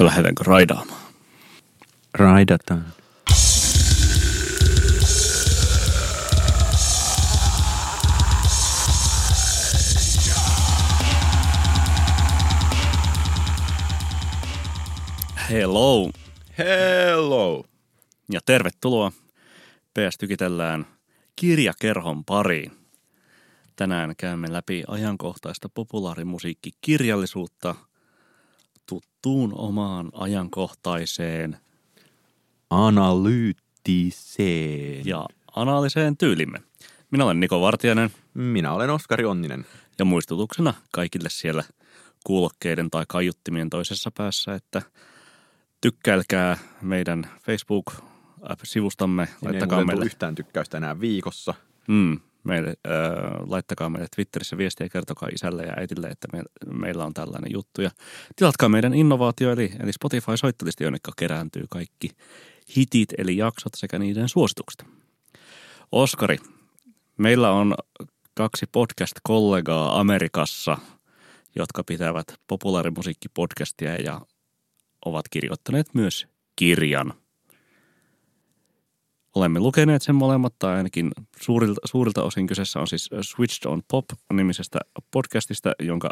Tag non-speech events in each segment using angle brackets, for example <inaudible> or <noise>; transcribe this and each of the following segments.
Lähdetäänkö raidaamaan? Raidataan. Hello Hello! ja tervetuloa. PS Tykitellään kirjakerhon pariin. Tänään käymme läpi ajankohtaista populaarimusiikkikirjallisuutta tuttuun omaan ajankohtaiseen Analyyttiseen. ja analyseen tyylimme. Minä olen Niko Vartijainen Minä olen Oskari Onninen. ja muistutuksena kaikille siellä kuulokkeiden tai kaiuttimien toisessa päässä, että tykkäilkää meidän Facebook-sivustamme, laittakaa meille, yhtään tykkäystä enää viikossa. mm, meille äh, laittakaa meille Twitterissä viestiä ja kertokaa isälle ja äitille, että me, meillä on tällainen juttu. Ja tilatkaa meidän innovaatio, eli, eli Spotify-soittolisti, jonne kerääntyy kaikki hitit, eli jaksot sekä niiden suositukset. Oskari, meillä on kaksi podcast-kollegaa Amerikassa, jotka pitävät populaarimusiikkipodcastia ja ovat kirjoittaneet myös kirjan. Olemme lukeneet sen molemmat, tai ainakin suurilta, suurilta osin kyseessä on siis Switched on Pop nimisestä podcastista, jonka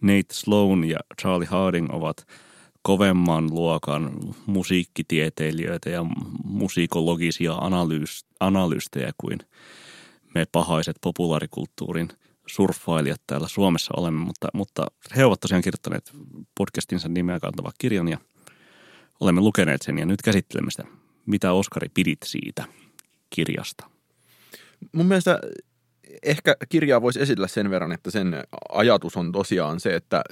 Nate Sloan ja Charlie Harding ovat kovemman luokan musiikkitieteilijöitä ja musiikologisia analyys, analystejä kuin me pahaiset populaarikulttuurin surffailijat täällä Suomessa olemme, mutta, mutta he ovat tosiaan kirjoittaneet podcastinsa nimeä kantava kirjan ja olemme lukeneet sen ja nyt käsittelemme sitä. Mitä Oskari pidit siitä kirjasta? Mun mielestä ehkä kirjaa voisi esitellä sen verran, että sen ajatus on tosiaan se, että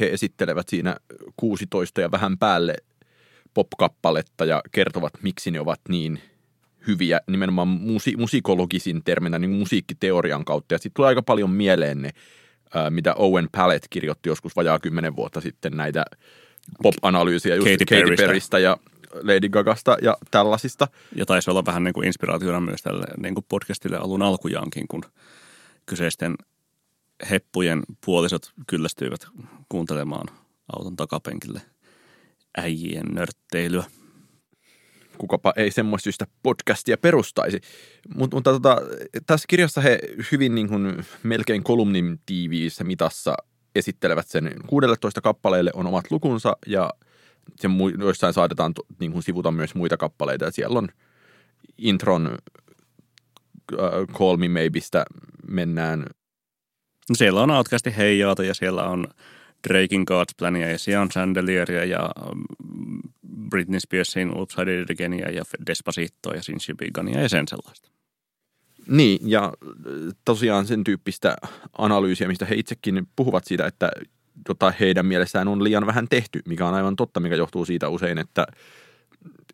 he esittelevät siinä 16 ja vähän päälle pop-kappaletta ja kertovat, miksi ne ovat niin hyviä nimenomaan musi- musikologisin terminä, niin musiikkiteorian kautta. Ja sitten tulee aika paljon mieleen ne, ää, mitä Owen Pallet kirjoitti joskus vajaa kymmenen vuotta sitten näitä pop-analyysiä just Katy Katy. Perrystä ja Lady Gagasta ja tällaisista. Ja taisi olla vähän niin kuin inspiraationa myös tälle niin kuin podcastille alun alkujaankin, kun kyseisten heppujen puolisot kyllästyivät kuuntelemaan auton takapenkille äijien nörtteilyä. kukapa ei semmoista syystä podcastia perustaisi. Mut, mutta tota, tässä kirjassa he hyvin niin kuin, melkein kolumnin tiiviissä mitassa esittelevät sen 16 kappaleelle on omat lukunsa ja sen mu- joissain saatetaan to- niin kuin sivuta myös muita kappaleita. Ja siellä on intron äh, Call Me Maybestä mennään No Siellä on Outcasti Heijaata ja siellä on Drakein God's Plania ja Sian Chandelieria ja mm, Britney Spearsin Upside Down Againia ja Despacitoa ja Since You Begania ja sen sellaista. Niin, ja äh, tosiaan sen tyyppistä analyysiä, mistä he itsekin puhuvat siitä, että jota heidän mielessään on liian vähän tehty, mikä on aivan totta, mikä johtuu siitä usein, että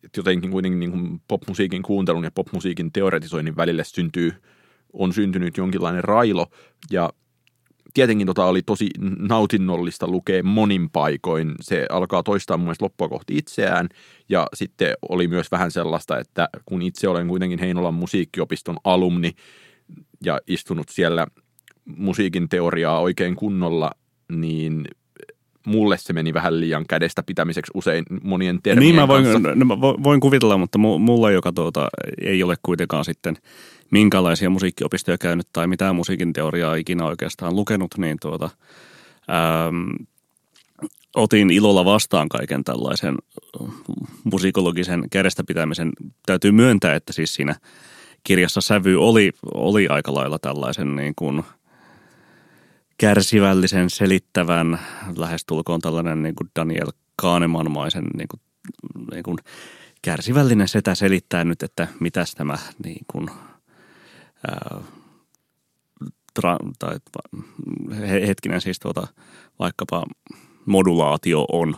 että jotenkin kuitenkin niin kuin popmusiikin kuuntelun ja popmusiikin teoretisoinnin välille syntyy, on syntynyt jonkinlainen railo, ja tietenkin tota oli tosi nautinnollista lukea monin paikoin. Se alkaa toistaa mun mielestä loppua kohti itseään. Ja sitten oli myös vähän sellaista, että kun itse olen kuitenkin Heinolan musiikkiopiston alumni ja istunut siellä musiikin teoriaa oikein kunnolla, niin mulle se meni vähän liian kädestä pitämiseksi usein monien termien Niin mä voin, kanssa. no, mä vo- voin kuvitella, mutta mu- mulla, joka tuota, ei ole kuitenkaan sitten minkälaisia musiikkiopistoja käynyt tai mitään musiikin teoriaa ikinä oikeastaan lukenut, niin tuota, äm, otin ilolla vastaan kaiken tällaisen musiikologisen kädestä pitämisen. Täytyy myöntää, että siis siinä kirjassa sävy oli, oli aika lailla tällaisen niin kuin kärsivällisen, selittävän, lähestulkoon tällainen niin kuin Daniel Kahnemanmaisen niin kuin, niin kuin kärsivällinen setä selittää nyt, että mitäs tämä niin kuin, ää, tra, tai he- hetkinen siis tuota, vaikkapa modulaatio on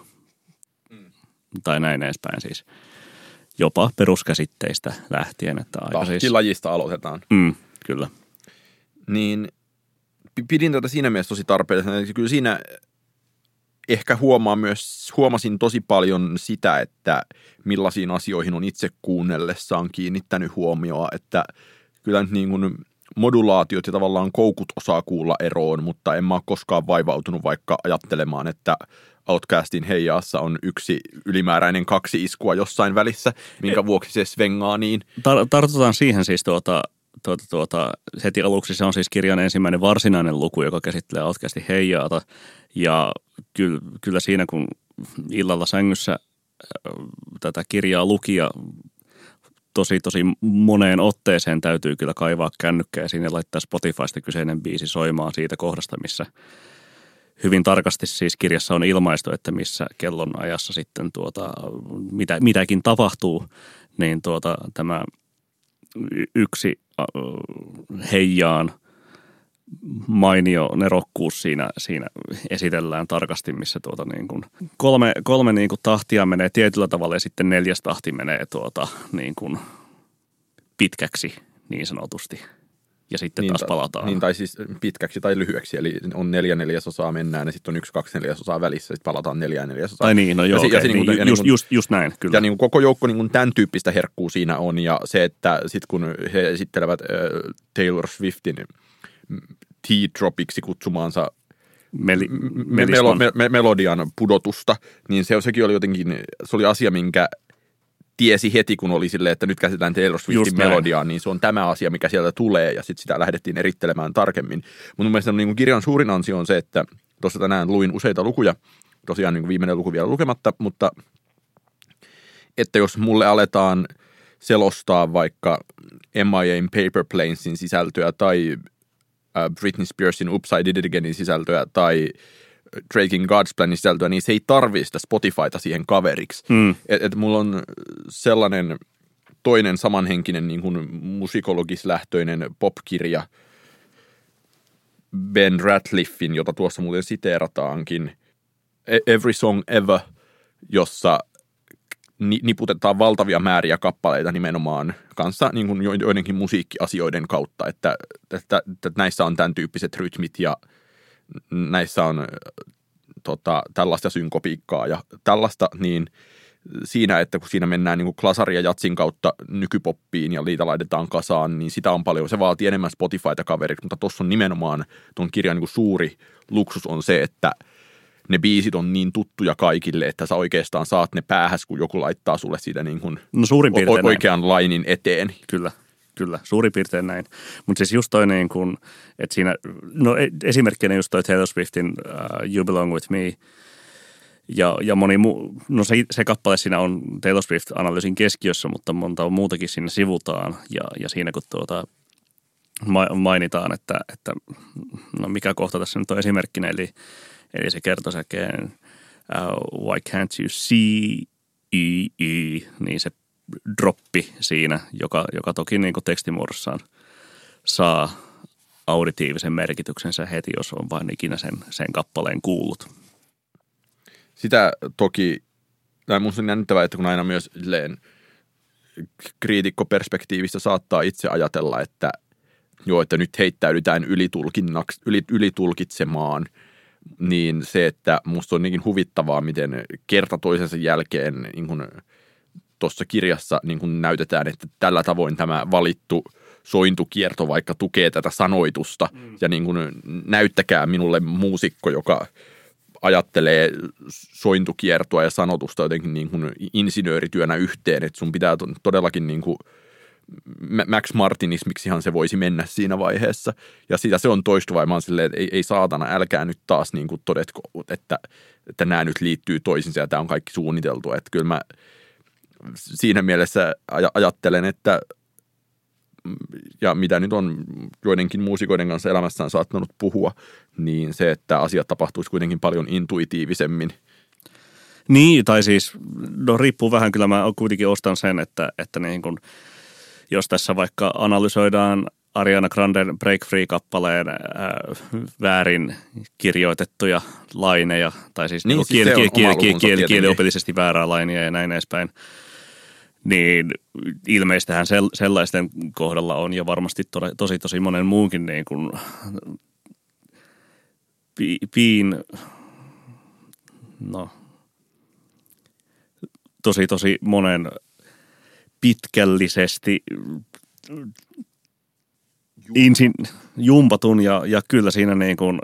tai näin edespäin siis jopa peruskäsitteistä lähtien. Että aika siis, Tahtilajista aloitetaan. mm, kyllä. niin pidin tätä siinä mielessä tosi tarpeellisena. Eli Kyllä siinä ehkä huomaa myös, huomasin tosi paljon sitä, että millaisiin asioihin on itse kuunnellessaan kiinnittänyt huomioon, että kyllä nyt niin kuin modulaatiot ja tavallaan koukut osaa kuulla eroon, mutta en mä ole koskaan vaivautunut vaikka ajattelemaan, että Outcastin heijaassa on yksi ylimääräinen kaksi iskua jossain välissä, minkä vuoksi se svengaa niin. Tar- tartutaan siihen siis tuota, tuota, tuota, heti aluksi se on siis kirjan ensimmäinen varsinainen luku, joka käsittelee Outcastin heijaata. Ja kyllä, kyllä siinä kun illalla sängyssä äh, tätä kirjaa luki ja tosi tosi moneen otteeseen täytyy kyllä kaivaa kännykkä ja sinne laittaa Spotifysta kyseinen biisi soimaan siitä kohdasta, missä hyvin tarkasti siis kirjassa on ilmaistu, että missä kellon ajassa sitten tuota, mitä, mitäkin tapahtuu, niin tuota, tämä yksi heijaan mainio nerokkuus siinä, siinä esitellään tarkasti, missä tuota niin kuin kolme, kolme niin kuin tahtia menee tietyllä tavalla ja sitten neljäs tahti menee tuota niin kuin pitkäksi niin sanotusti. Ja sitten niin, taas palataan. Niin, tai siis pitkäksi tai lyhyeksi, eli on neljä neljäsosaa mennään ja sitten on yksi kaksi neljäsosaa välissä, sitten palataan neljä neljäsosaa. Tai niin, no joo, ja, okay, ja, niin, niin, just, just, just näin, kyllä. Ja niin kuin koko joukko niin kuin tämän tyyppistä herkkuu siinä on, ja se, että sitten kun he esittelevät äh, Taylor Swiftin T-Tropiksi kutsumaansa Meli, me, melo, me, me, melodian pudotusta, niin se, sekin oli jotenkin, se oli asia, minkä tiesi heti, kun oli silleen, että nyt käsitellään Taylor Swiftin melodiaa, niin se on tämä asia, mikä sieltä tulee, ja sitten sitä lähdettiin erittelemään tarkemmin. Mutta mun mielestä niin kirjan suurin ansio on se, että tuossa tänään luin useita lukuja, tosiaan niin viimeinen luku vielä lukematta, mutta että jos mulle aletaan selostaa vaikka MIAin Paper Planesin sisältöä tai Britney Spearsin I Did It Againin sisältöä tai Drakein God's sisältöä, niin se ei tarvii sitä Spotifyta siihen kaveriksi. Mm. Et, et mulla on sellainen toinen samanhenkinen niin kuin musikologislähtöinen popkirja Ben Ratliffin, jota tuossa muuten siteerataankin, e-, Every Song Ever, jossa niputetaan valtavia määriä kappaleita nimenomaan kanssa niin kuin joidenkin musiikkiasioiden kautta, että, että, että näissä on tämän tyyppiset rytmit ja näissä on tota, tällaista synkopiikkaa ja tällaista, niin siinä, että kun siinä mennään niin kuin klasari ja jatsin kautta nykypoppiin ja liitä laitetaan kasaan, niin sitä on paljon. Se vaatii enemmän Spotifyta kaveriksi, mutta tuossa on nimenomaan tuon kirjan niin kuin suuri luksus on se, että – ne biisit on niin tuttuja kaikille, että sä oikeastaan saat ne päähäs, kun joku laittaa sulle siitä niin kuin no, suurin piirtein o- oikean näin. lainin eteen. Kyllä, kyllä, suurin piirtein näin. Mutta siis just toi niin kuin, että siinä, no e, esimerkkinä just toi Taylor Swiftin uh, You Belong With Me, ja, ja moni muu, no se, se kappale siinä on Taylor Swift-analyysin keskiössä, mutta monta muutakin sinne sivutaan. Ja, ja siinä kun tuota, mainitaan, että, että no mikä kohta tässä nyt on esimerkkinä, eli Eli se sekin, uh, why can't you see, e, e, niin se droppi siinä, joka, joka toki niin kuin tekstimuodossaan saa auditiivisen merkityksensä heti, jos on vain ikinä sen, sen kappaleen kuullut. Sitä toki, tai minusta on jännittävää, että kun aina myös kriitikkoperspektiivistä saattaa itse ajatella, että joo, että nyt heittäydytään ylitulkitsemaan – niin se, että musta on niinkin huvittavaa, miten kerta toisensa jälkeen niin kun tuossa kirjassa niin kun näytetään, että tällä tavoin tämä valittu sointukierto vaikka tukee tätä sanoitusta mm. ja niin kun näyttäkää minulle muusikko, joka ajattelee sointukiertoa ja sanotusta jotenkin niin kuin insinöörityönä yhteen, että sun pitää todellakin niin kuin – Max Martinismiksihan se voisi mennä siinä vaiheessa. Ja sitä se on toistuva, mä silleen, että ei, ei saatana, älkää nyt taas niin kuin todetko, että, että nämä nyt liittyy toisinsa ja tämä on kaikki suunniteltu. Että kyllä mä siinä mielessä aj- ajattelen, että ja mitä nyt on joidenkin muusikoiden kanssa elämässään saattanut puhua, niin se, että asiat tapahtuisi kuitenkin paljon intuitiivisemmin. Niin, tai siis, no riippuu vähän, kyllä mä kuitenkin ostan sen, että, että niin kuin – jos tässä vaikka analysoidaan Ariana Granden Break Free-kappaleen äh, väärin kirjoitettuja laineja, tai siis, niin, niin siis kieli, kieli, kieli, kieli, kieliopillisesti väärää lainia ja näin edespäin, niin ilmeistähän sellaisten kohdalla on ja varmasti tosi tosi monen muunkin niin kuin piin, no, tosi tosi monen pitkällisesti insin, jumpatun ja, ja kyllä siinä niin kuin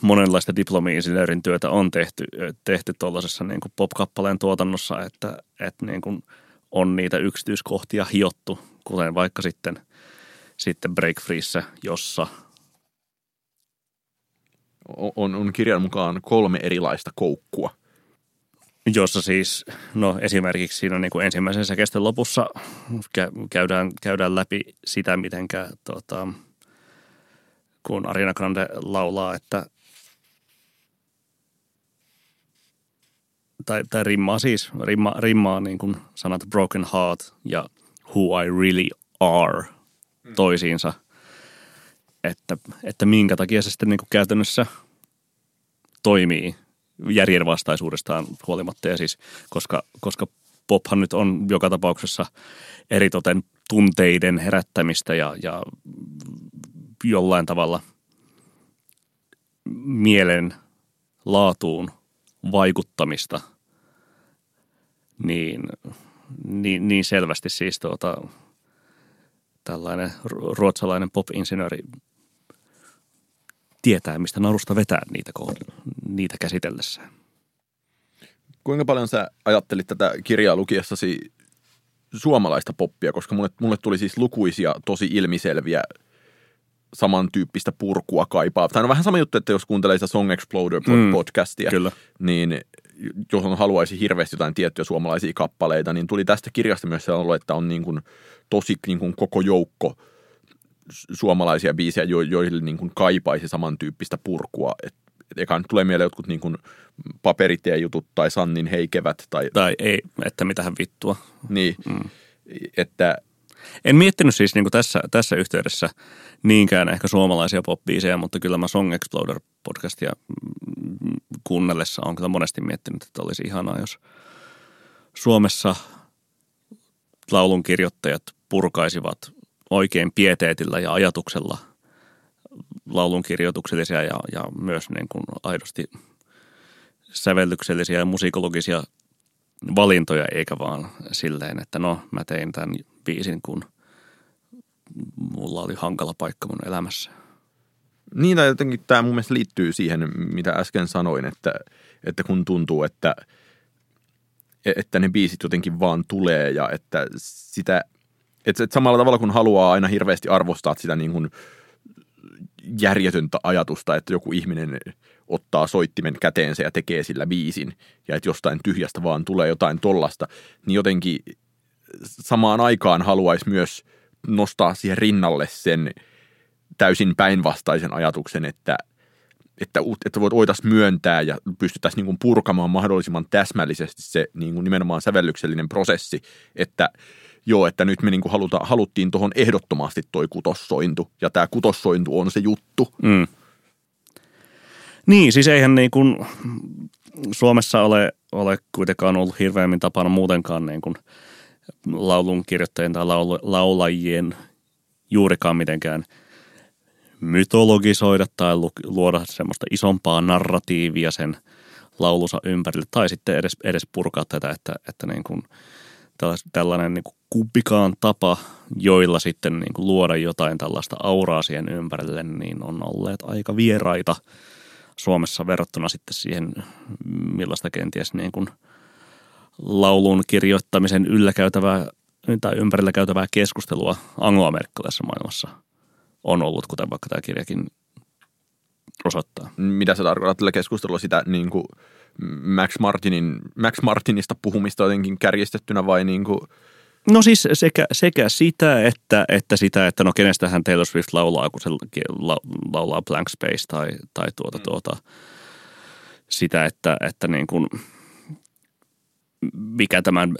monenlaista diplomi-insinöörin työtä on tehty, tehty tuollaisessa niin pop-kappaleen tuotannossa, että, että niin kuin on niitä yksityiskohtia hiottu, kuten vaikka sitten, sitten Break Freeissä, jossa on, on kirjan mukaan kolme erilaista koukkua. Jossa siis, no esimerkiksi siinä niin kuin ensimmäisen säkesten lopussa käydään, käydään läpi sitä, mitenkä tota, kun Arina Grande laulaa, että tai, tai rimmaa siis, rimma, rimmaa niin kuin sanat broken heart ja who I really are mm. toisiinsa, että, että minkä takia se sitten niin kuin käytännössä toimii järjenvastaisuudestaan huolimatta. Ja siis, koska, koska pophan nyt on joka tapauksessa eritoten tunteiden herättämistä ja, ja jollain tavalla mielen laatuun vaikuttamista, niin, niin, niin selvästi siis tuota, tällainen ruotsalainen pop-insinööri tietää, mistä narusta vetää niitä, niitä käsitellessään. Kuinka paljon sä ajattelit tätä kirjaa lukiessasi suomalaista poppia, koska mulle, mulle tuli siis lukuisia tosi ilmiselviä samantyyppistä purkua kaipaa. Tai on vähän sama juttu, että jos kuuntelee sitä Song Exploder mm, podcastia, kyllä. niin jos on haluaisi hirveästi jotain tiettyjä suomalaisia kappaleita, niin tuli tästä kirjasta myös sellainen, että on niin kuin tosi niin kuin koko joukko suomalaisia biisejä, jo, joille niin kuin kaipaisi samantyyppistä purkua. Et, et eka nyt tulee mieleen jotkut niin kuin jutut tai Sannin heikevät. Tai, tai ei, että mitähän vittua. Niin, mm. että en miettinyt siis niin kuin tässä, tässä yhteydessä niinkään ehkä suomalaisia popbiisejä, mutta kyllä mä Song Exploder podcastia kuunnellessa on kyllä monesti miettinyt, että olisi ihanaa, jos Suomessa laulun kirjoittajat purkaisivat oikein pieteetillä ja ajatuksella laulun kirjoituksellisia ja, ja myös niin kuin aidosti sävellyksellisiä ja musikologisia valintoja, eikä vaan silleen, että no mä tein tämän biisin, kun mulla oli hankala paikka mun elämässä. Niin, tai jotenkin tämä mun mielestä liittyy siihen, mitä äsken sanoin, että, että kun tuntuu, että, että ne biisit jotenkin vaan tulee ja että sitä, että, että samalla tavalla kun haluaa aina hirveästi arvostaa sitä niin kuin järjetöntä ajatusta, että joku ihminen ottaa soittimen käteensä ja tekee sillä biisin ja että jostain tyhjästä vaan tulee jotain tollasta, niin jotenkin samaan aikaan haluaisi myös nostaa siihen rinnalle sen täysin päinvastaisen ajatuksen, että, että, että voitaisiin myöntää ja pystyttäisiin niin purkamaan mahdollisimman täsmällisesti se niin kuin nimenomaan sävellyksellinen prosessi, että joo, että nyt me niin kuin haluta, haluttiin tuohon ehdottomasti toi kutossointu ja tämä kutossointu on se juttu. Mm. Niin, siis eihän niin kuin Suomessa ole, ole kuitenkaan ollut hirveämmin tapana muutenkaan niin kuin – laulun kirjoittajien tai laul- laulajien juurikaan mitenkään mytologisoida tai luoda semmoista isompaa narratiivia sen laulunsa ympärille tai sitten edes, edes purkaa tätä, että, että niin kuin tällainen niin kuin kumpikaan tapa, joilla sitten niin kuin luoda jotain tällaista auraa siihen ympärille, niin on olleet aika vieraita Suomessa verrattuna sitten siihen, millaista kenties niin kuin – laulun kirjoittamisen ylläkäytävää tai ympärillä käytävää keskustelua angloamerikkalaisessa maailmassa on ollut, kuten vaikka tämä kirjakin osoittaa. Mitä sä tarkoitat tällä keskustelulla sitä niin kuin Max, Martinin, Max Martinista puhumista jotenkin kärjistettynä vai niin kuin No siis sekä, sekä sitä, että, että sitä, että no kenestähän Taylor Swift laulaa, kun se la, laulaa Blank Space tai, tai tuota, mm. tuota, sitä, että, että niin kuin – mikä tämän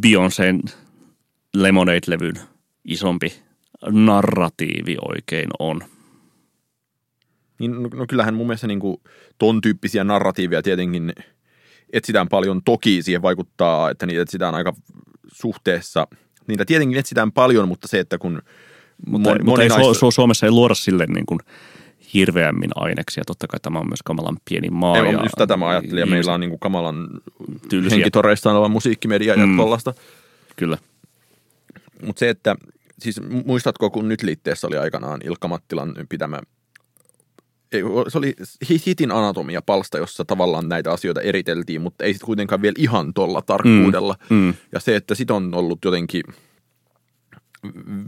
Beyoncén Lemonade-levyn isompi narratiivi oikein on. Niin, no, no kyllähän mun mielestä niin kuin ton tyyppisiä narratiiveja tietenkin etsitään paljon. Toki siihen vaikuttaa, että niitä etsitään aika suhteessa. Niitä tietenkin etsitään paljon, mutta se, että kun mutta, mon, mutta ei, Su- Suomessa ei luoda sille niin kuin – hirveämmin aineksia. Totta kai tämä on myös kamalan pieni maa. Ei, ja just tätä mä ajattelin, ja meillä on niin kuin kamalan tyylisiä. henkitoreissaan oleva musiikkimedia ja mm. tollasta. Kyllä. Mutta se, että siis muistatko, kun nyt liitteessä oli aikanaan Ilkka Mattilan pitämä ei, se oli Hitin anatomia-palsta, jossa tavallaan näitä asioita eriteltiin, mutta ei sitten kuitenkaan vielä ihan tuolla tarkkuudella. Mm, mm. Ja se, että sit on ollut jotenkin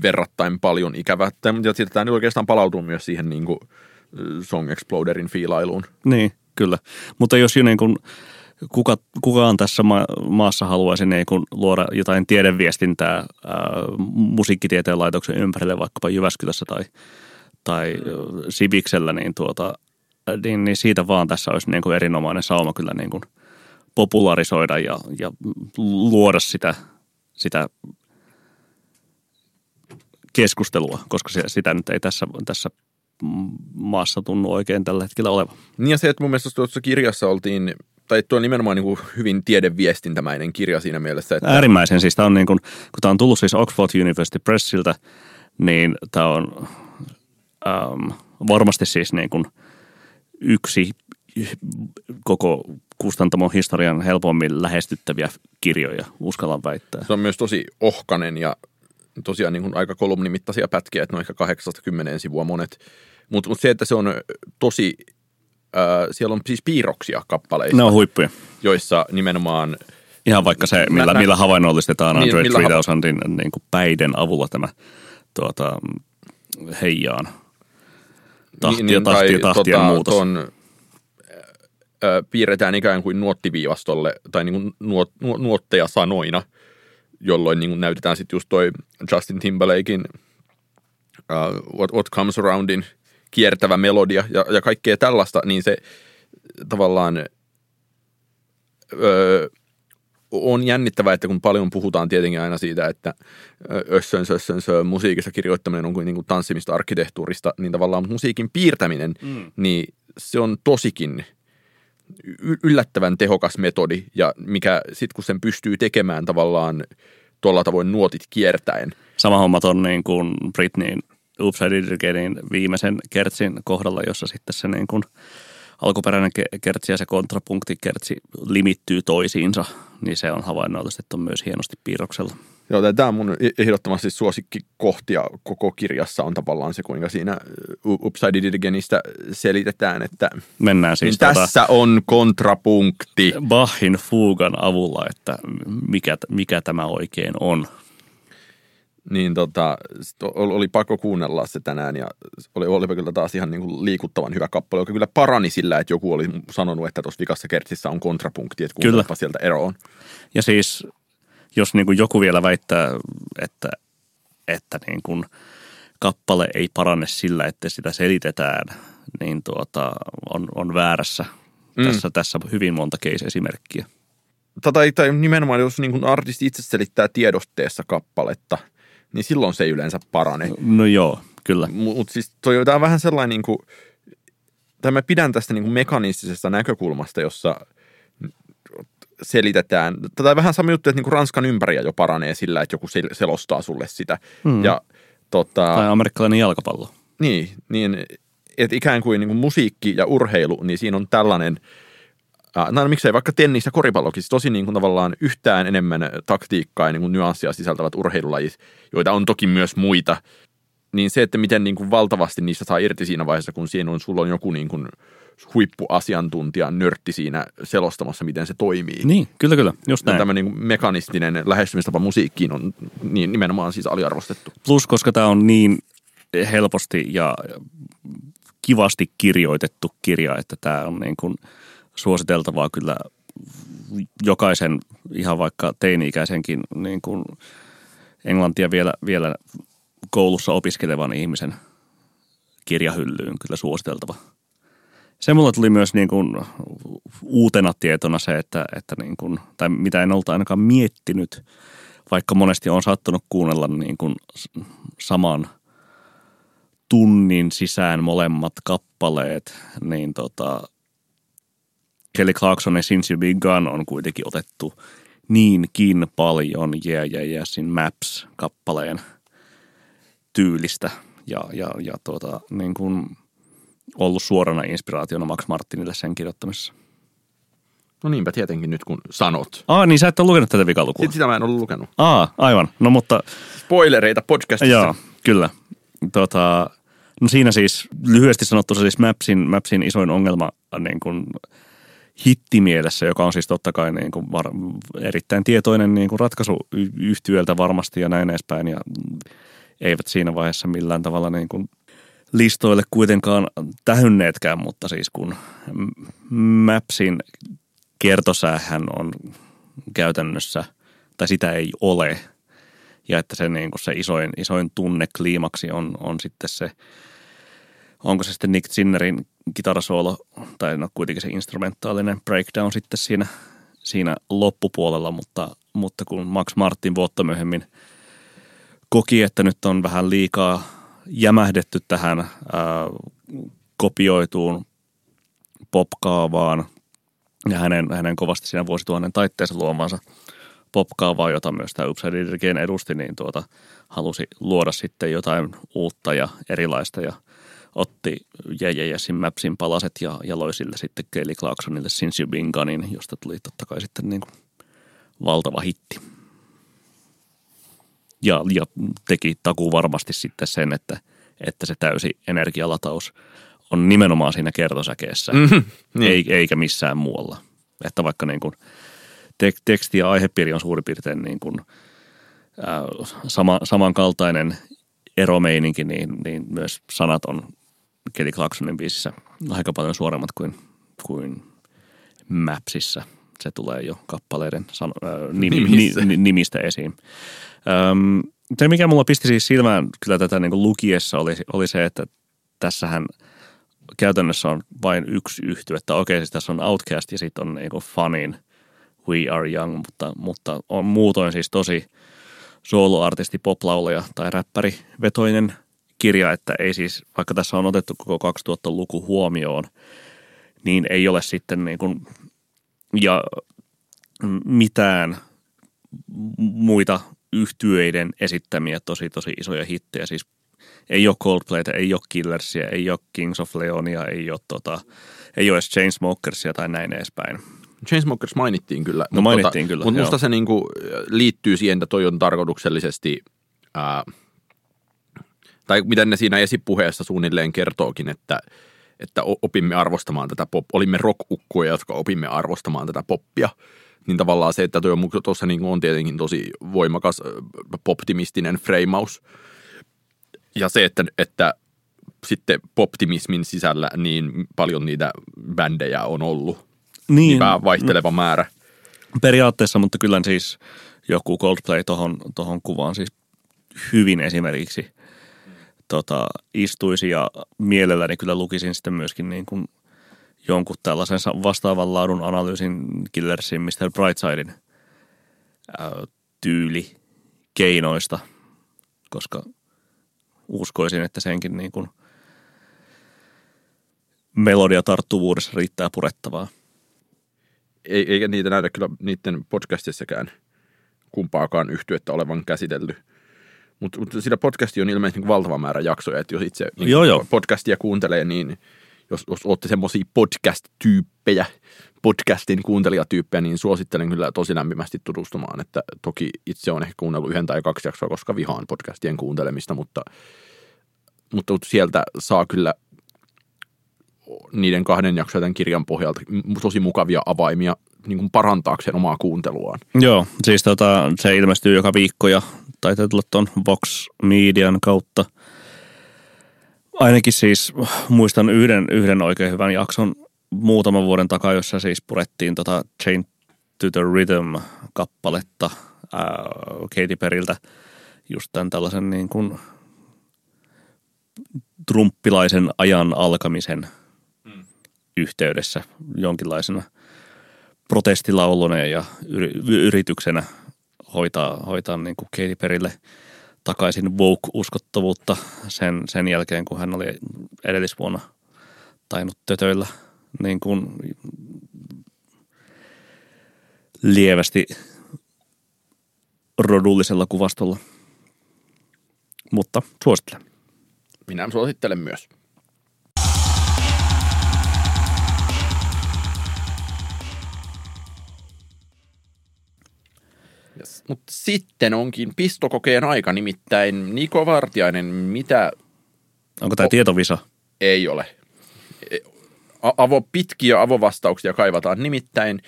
verrattain paljon ikävää. Ja sitten tämä nyt oikeastaan palautuu myös siihen niin kuin Song Exploderin fiilailuun. Niin, kyllä. Mutta jos jo niin kuin, kuka, kukaan tässä ma- maassa haluaisi niin kuin luoda jotain tiedeviestintää ää, musiikkitieteen laitoksen ympärille vaikkapa Jyväskylässä tai, tai Siviksellä, niin, tuota, niin, niin siitä vaan tässä olisi niin kuin erinomainen sauma kyllä niin kuin popularisoida ja, ja luoda sitä, sitä keskustelua, koska se, sitä nyt ei tässä, tässä maassa tunnu oikein tällä hetkellä oleva. Niin ja se, että mun mielestä tuossa kirjassa oltiin, tai tuo on nimenomaan niin kuin hyvin tiedeviestintämäinen kirja siinä mielessä. Että... Äärimmäisen, siis tämä on niin kuin, kun tämä on tullut siis Oxford University Pressiltä, niin tämä on ähm, varmasti siis niin kuin yksi koko kustantamon historian helpommin lähestyttäviä kirjoja, uskallan väittää. Se on myös tosi ohkanen ja tosiaan niin kuin aika kolumnimittaisia pätkiä, että noin ehkä 80 sivua monet. Mutta mut se, että se on tosi, äh, siellä on siis piirroksia kappaleista. Ne on huippuja. Joissa nimenomaan... Ihan vaikka se, millä, mä, millä havainnollistetaan niin, Andre 3000in niin kuin päiden avulla tämä tuota, heijaan tahti niin, ja tahti ja tahtien tota, muutos. Ton, piirretään ikään kuin nuottiviivastolle tai niin kuin nuot, nuotteja sanoina – jolloin niin näytetään sitten just toi Justin Timberlakein uh, What, What Comes Aroundin kiertävä melodia ja, ja kaikkea tällaista, niin se tavallaan öö, on jännittävää, että kun paljon puhutaan tietenkin aina siitä, että össön, sössön, sö, musiikissa kirjoittaminen on kuin, niin kuin tanssimista arkkitehtuurista, niin tavallaan musiikin piirtäminen, mm. niin se on tosikin yllättävän tehokas metodi ja mikä sitten kun sen pystyy tekemään tavallaan tuolla tavoin nuotit kiertäen. Sama homma on niin kuin Britneyin Upside viimeisen kertsin kohdalla, jossa sitten se niin kuin alkuperäinen kertsi ja se kontrapunktikertsi limittyy toisiinsa, niin se on havainnollistettu myös hienosti piirroksella. Joo, tämä on mun ehdottomasti suosikkikohtia koko kirjassa on tavallaan se, kuinka siinä Upside Didgenistä selitetään, että Mennään siis niin tota, tässä on kontrapunkti. Bachin fuugan avulla, että mikä, mikä tämä oikein on. Niin tota, oli pakko kuunnella se tänään ja oli, oli kyllä taas ihan niin kuin liikuttavan hyvä kappale, joka kyllä parani sillä, että joku oli sanonut, että tuossa vikassa kertsissä on kontrapunkti, että kuunnelpa sieltä eroon. Ja siis jos niin kuin joku vielä väittää, että, että niin kuin kappale ei parane sillä, että sitä selitetään, niin tuota, on, on väärässä. Mm. Tässä, tässä hyvin monta case-esimerkkiä. Tai, tai nimenomaan, jos niin kuin artisti itse selittää tiedotteessa kappaletta, niin silloin se ei yleensä parane. No joo, kyllä. Mutta siis toi on vähän sellainen, niin kuin, tai mä pidän tästä niin kuin mekanistisesta näkökulmasta, jossa – selitetään. Tätä vähän sama juttu, että niinku Ranskan ympäriä jo paranee sillä, että joku selostaa sulle sitä. Mm. Ja, tota, tai amerikkalainen jalkapallo. Niin, niin että ikään kuin, niin kuin musiikki ja urheilu, niin siinä on tällainen, no miksei vaikka tennis ja koripallokin, siis tosi niin kuin tavallaan yhtään enemmän taktiikkaa ja niin kuin nyanssia sisältävät urheilulajit, joita on toki myös muita, niin se, että miten niin kuin valtavasti niistä saa irti siinä vaiheessa, kun siinä on, sulla on joku niin kuin huippuasiantuntija, nörtti siinä selostamassa, miten se toimii. Niin, kyllä, kyllä, just näin. Tämä niin mekanistinen lähestymistapa musiikkiin on niin nimenomaan siis aliarvostettu. Plus, koska tämä on niin helposti ja kivasti kirjoitettu kirja, että tämä on niin kuin suositeltavaa kyllä jokaisen ihan vaikka teini-ikäisenkin niin kuin englantia vielä, vielä koulussa opiskelevan ihmisen kirjahyllyyn kyllä suositeltava. Se mulla tuli myös niin kuin uutena tietona se, että, että niin kuin, tai mitä en olta ainakaan miettinyt, vaikka monesti on sattunut kuunnella niin kuin saman tunnin sisään molemmat kappaleet, niin tota, Kelly Clarksonin Since You Big Gun on kuitenkin otettu niinkin paljon Yeah Yeah Yesin Maps-kappaleen tyylistä ja, ja, ja tuota, niin kuin – ollut suorana inspiraationa Max Martinille sen kirjoittamisessa. No niinpä tietenkin nyt kun sanot. Aa, niin sä et ole lukenut tätä vikalukua. Sitten sitä mä en ollut lukenut. Aa, aivan. No mutta... Spoilereita podcastissa. Joo, kyllä. Tota, No siinä siis lyhyesti sanottuna siis Mapsin, Mapsin isoin ongelma niin kuin hittimielessä, joka on siis totta kai niin kuin var, erittäin tietoinen niin kuin ratkaisu yhtiöltä varmasti ja näin edespäin. Ja eivät siinä vaiheessa millään tavalla niin kuin listoille kuitenkaan tähynneetkään, mutta siis kun Mapsin kertosäähän on käytännössä, tai sitä ei ole, ja että se, niin kuin se isoin, isoin tunne kliimaksi on, on sitten se, onko se sitten Nick Zinnerin kitarasoolo, tai no kuitenkin se instrumentaalinen breakdown sitten siinä, siinä loppupuolella, mutta, mutta kun Max Martin vuotta myöhemmin koki, että nyt on vähän liikaa jämähdetty tähän ää, kopioituun popkaavaan ja hänen, hänen kovasti siinä vuosituhannen taitteessa luomansa popkaavaa, jota myös tämä Upside edusti, niin tuota, halusi luoda sitten jotain uutta ja erilaista ja otti Jejejesin Mapsin palaset ja, ja loi sille sitten Kelly Clarksonille Since You Been Gunin, josta tuli totta kai sitten niin kuin valtava hitti. Ja, ja teki takuu varmasti sitten sen, että, että se täysi energialataus on nimenomaan siinä kertosäkeessä, mm-hmm, niin. eikä missään muualla. Että vaikka niin kuin tek- teksti ja aihepiiri on suurin piirtein niin kuin, äh, sama, samankaltainen eromeininki, niin, niin myös sanat on Kelly Clarksonin biisissä aika paljon suoremmat kuin, kuin Mapsissa. Se tulee jo kappaleiden san, äh, nimi, ni, nimistä esiin. Öm, se, mikä mulla pisti siis silmään kyllä tätä niin lukiessa, oli, oli se, että tässähän käytännössä on vain yksi yhtyö. Että okei, siis tässä on Outcast ja sitten on niin Funin We Are Young, mutta, mutta on muutoin siis tosi soloartisti, poplaulaja tai räppäri vetoinen kirja, että ei siis, vaikka tässä on otettu koko 2000-luku huomioon, niin ei ole sitten niin kuin, ja mitään muita yhtyeiden esittämiä tosi tosi isoja hittejä. Siis ei ole Coldplayta, ei ole Killersia, ei ole Kings of Leonia, ei ole, tota, ei ole Chainsmokersia tai näin edespäin. Chainsmokers mainittiin kyllä. No mutta mainittiin tota, kyllä, Mutta musta se niinku liittyy siihen, että toi on tarkoituksellisesti, ää, tai miten ne siinä esipuheessa suunnilleen kertookin, että, että opimme arvostamaan tätä pop, olimme rockukkoja, jotka opimme arvostamaan tätä poppia – niin tavallaan se, että tuossa niin on tietenkin tosi voimakas poptimistinen freimaus. Ja se, että, että sitten poptimismin sisällä niin paljon niitä bändejä on ollut. Niin. niin vaihteleva määrä. Periaatteessa, mutta kyllä siis joku Coldplay tuohon tohon kuvaan siis hyvin esimerkiksi tota, istuisi ja mielelläni kyllä lukisin sitten myöskin niin kuin jonkun tällaisen vastaavan laadun analyysin Killersin Mr. Brightsidein tyyli keinoista, koska uskoisin, että senkin niin kuin melodia tarttuvuudessa riittää purettavaa. Ei, eikä niitä näydä kyllä niiden podcastissakaan kumpaakaan yhtyettä olevan käsitelty. Mutta mut siinä podcasti on ilmeisesti niin valtava määrä jaksoja, että jos itse niin joo, joo. podcastia kuuntelee, niin – jos, jos olette semmoisia podcast-tyyppejä, podcastin kuuntelijatyyppejä, niin suosittelen kyllä tosi lämpimästi tutustumaan. Että toki itse olen ehkä kuunnellut yhden tai kaksi jaksoa, koska vihaan podcastien kuuntelemista, mutta, mutta sieltä saa kyllä niiden kahden jakson tämän kirjan pohjalta tosi mukavia avaimia niin kuin parantaakseen omaa kuunteluaan. Joo, siis tota, se ilmestyy joka viikko ja taitaa tulla tuon Vox Median kautta – Ainakin siis muistan yhden, yhden oikein hyvän jakson muutaman vuoden takaa, jossa siis purettiin tota Chain to the Rhythm-kappaletta ää, Katy Periltä just tämän tällaisen niin kuin trumppilaisen ajan alkamisen. Yhteydessä jonkinlaisena protestilauluna ja yrityksenä hoitaa, hoitaa niin kuin Katy Perille – takaisin Vogue-uskottavuutta sen, sen jälkeen, kun hän oli edellisvuonna tainnut tötöillä niin kuin lievästi rodullisella kuvastolla. Mutta suosittelen. Minä suosittelen myös. Yes. Mutta sitten onkin pistokokeen aika, nimittäin Niko Vartiainen, mitä Onko tämä O- tietovisa? Ei ole. Avo, pitkiä avovastauksia kaivataan. Nimittäin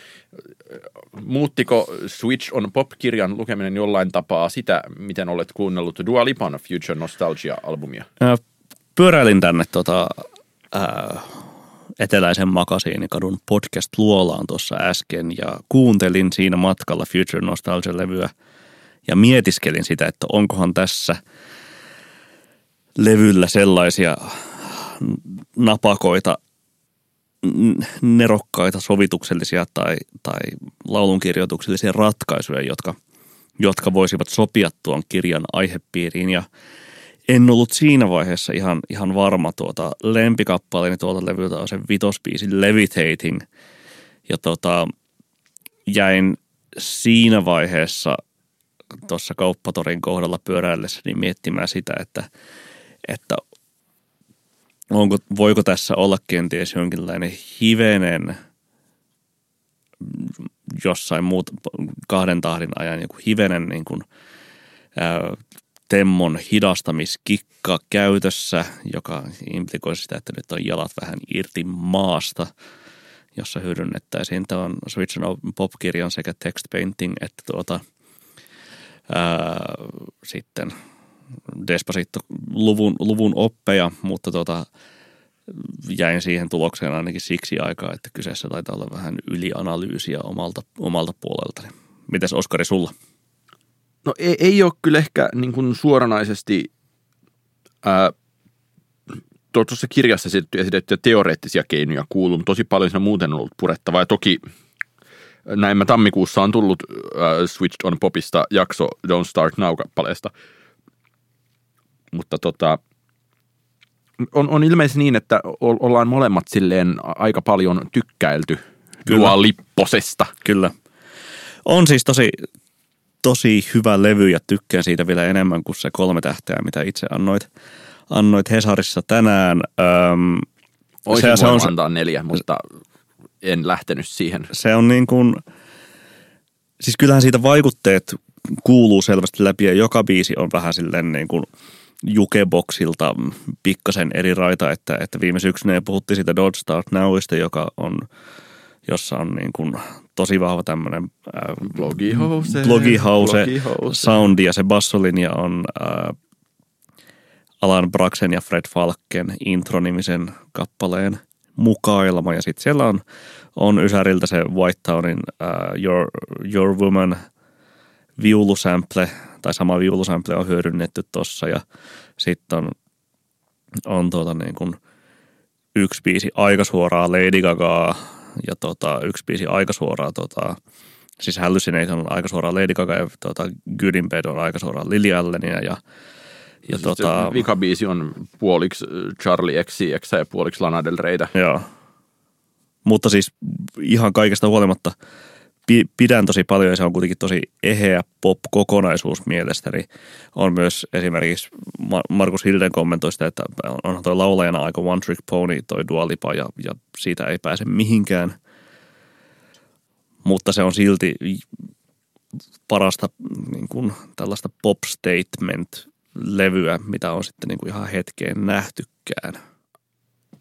muuttiko Switch on Pop-kirjan lukeminen jollain tapaa sitä, miten olet kuunnellut Dua Lipan Future Nostalgia-albumia? Ää, Pyöräilin tänne tota, ää, eteläisen makasiinikadun podcast-luolaan tuossa äsken ja kuuntelin siinä matkalla Future Nostalgia-levyä ja mietiskelin sitä, että onkohan tässä levyllä sellaisia napakoita, nerokkaita sovituksellisia tai, tai laulunkirjoituksellisia ratkaisuja, jotka, jotka voisivat sopia tuon kirjan aihepiiriin. Ja en ollut siinä vaiheessa ihan, ihan varma tuota lempikappaleeni tuolta levyltä on se vitospiisi Levitating. Ja tota, jäin siinä vaiheessa tuossa kauppatorin kohdalla pyöräillessä niin miettimään sitä, että, että onko, voiko tässä olla kenties jonkinlainen hivenen jossain muut kahden tahdin ajan joku hivenen niin kuin, ää, Temmon hidastamiskikka käytössä, joka implikoi sitä, että nyt on jalat vähän irti maasta, jossa hyödynnettäisiin tämän Switch Pop-kirjan sekä text painting että tuota, ää, sitten Despacito-luvun luvun oppeja, mutta tota, jäin siihen tulokseen ainakin siksi aikaa, että kyseessä taitaa olla vähän ylianalyysiä omalta, omalta puoleltani. Mites Oskari sulla? No ei, ei ole kyllä ehkä niin kuin suoranaisesti ää, tuo- tuossa kirjassa esitetty, esitettyjä teoreettisia keinoja kuuluu, mutta tosi paljon siinä muuten on ollut purettavaa. Ja toki näin mä tammikuussa on tullut ää, Switched on Popista jakso Don't Start Now-kappaleesta. Mutta tota, on, on ilmeisesti niin, että ollaan molemmat silleen aika paljon tykkäilty Kyllä. Dua Lipposesta. Kyllä. On siis tosi, tosi hyvä levy ja tykkään siitä vielä enemmän kuin se kolme tähteä, mitä itse annoit, annoit Hesarissa tänään. Öm, Olisin se, se, on, antaa neljä, mutta en lähtenyt siihen. se on niin kuin, siis kyllähän siitä vaikutteet kuuluu selvästi läpi ja joka biisi on vähän silleen niin kuin jukeboksilta pikkasen eri raita, että, että viime syksynä puhuttiin siitä Don't Start Nowista, joka on, jossa on niin kuin tosi vahva tämmöinen Blogihause. blogihause blogihause. soundi ja se bassolinja on äh, Alan Braxen ja Fred Falken intronimisen kappaleen mukailma ja sitten siellä on, on Ysäriltä se White Townin äh, Your, Your Woman viulusample tai sama viulusample on hyödynnetty tossa ja sitten on, on tuota niin kuin yksi biisi aika suoraa Lady Gagaa ja tota, yksi biisi aika suoraa tota, siis Hallucination on aika suoraan Lady Gaga ja tota, Good in Bed on aika suoraan Lily Allenia ja, ja Siis tota, vikabiisi on puoliksi äh, Charlie XCX ja puoliksi Lana Del Reytä. Joo. Mutta siis ihan kaikesta huolimatta pidän tosi paljon ja se on kuitenkin tosi eheä pop-kokonaisuus mielestäni. On myös esimerkiksi Ma- Markus Hilden kommentoi sitä, että onhan toi laulajana aika one trick pony toi Dua Lipa ja, ja siitä ei pääse mihinkään. Mutta se on silti parasta niin kuin, tällaista pop statement levyä, mitä on sitten niin kuin ihan hetkeen nähtykään.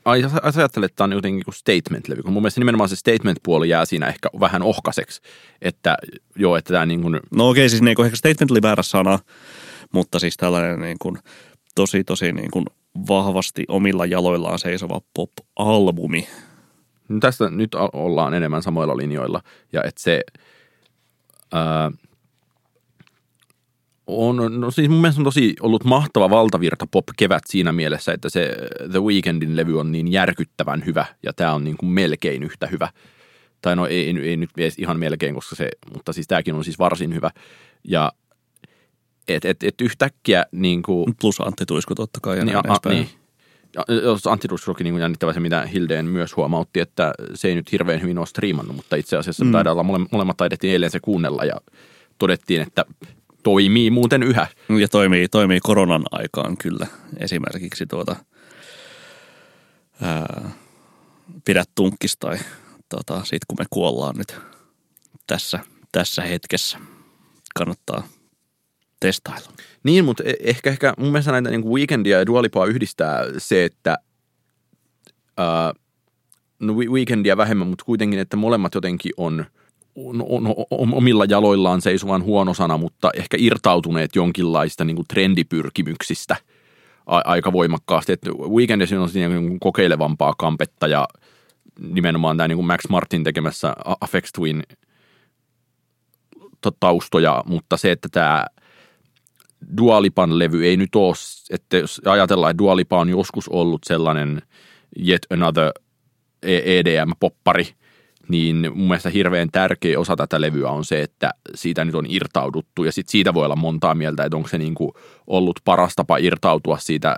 Ai, sä, sä ajattelet, että tämä on jotenkin kuin statement-levy, kun mun mielestä nimenomaan se statement-puoli jää siinä ehkä vähän ohkaiseksi, että joo, että tämä niin kuin, No okei, siis niin kuin, ehkä statement oli väärä sana, mutta siis tällainen niin kuin, tosi tosi niin kuin, vahvasti omilla jaloillaan seisova pop-albumi. no tästä nyt ollaan enemmän samoilla linjoilla, ja että se ää, on, no siis mun mielestä on tosi ollut mahtava valtavirta pop-kevät siinä mielessä, että se The Weekndin levy on niin järkyttävän hyvä, ja tämä on niin kuin melkein yhtä hyvä. Tai no ei, ei, ei nyt ihan melkein, koska se, mutta siis tämäkin on siis varsin hyvä. Ja et, et, et yhtäkkiä niin kuin, Plus Antti Tuisku totta kai ja niin, näin a, niin. Antti Ruskokin niin jännittävä se, mitä Hildeen myös huomautti, että se ei nyt hirveän hyvin ole striimannut, mutta itse asiassa mm. taidaan olla, mole, molemmat taidettiin eilen se kuunnella ja todettiin, että toimii muuten yhä. Ja toimii, toimii koronan aikaan kyllä. Esimerkiksi tuota, ää, pidä tunkkis tai tota, sit kun me kuollaan nyt tässä, tässä hetkessä. Kannattaa testailla. Niin, mutta e- ehkä, ehkä mun mielestä näitä niin Weekendia ja Dualipaa yhdistää se, että ää, no Weekendia vähemmän, mutta kuitenkin, että molemmat jotenkin on, on, on, on omilla jaloillaan seisovan huono sana, mutta ehkä irtautuneet jonkinlaista niin kuin trendipyrkimyksistä a, aika voimakkaasti. Että Weekendissa on siinä niin kokeilevampaa kampetta ja nimenomaan tämä niin kuin Max Martin tekemässä Afex Twin taustoja, mutta se, että tämä Dualipan levy ei nyt ole, että jos ajatellaan, että Dualipa on joskus ollut sellainen yet another EDM-poppari, niin mun mielestä hirveän tärkeä osa tätä levyä on se, että siitä nyt on irtauduttu. Ja sit siitä voi olla montaa mieltä, että onko se niin kuin ollut paras tapa irtautua siitä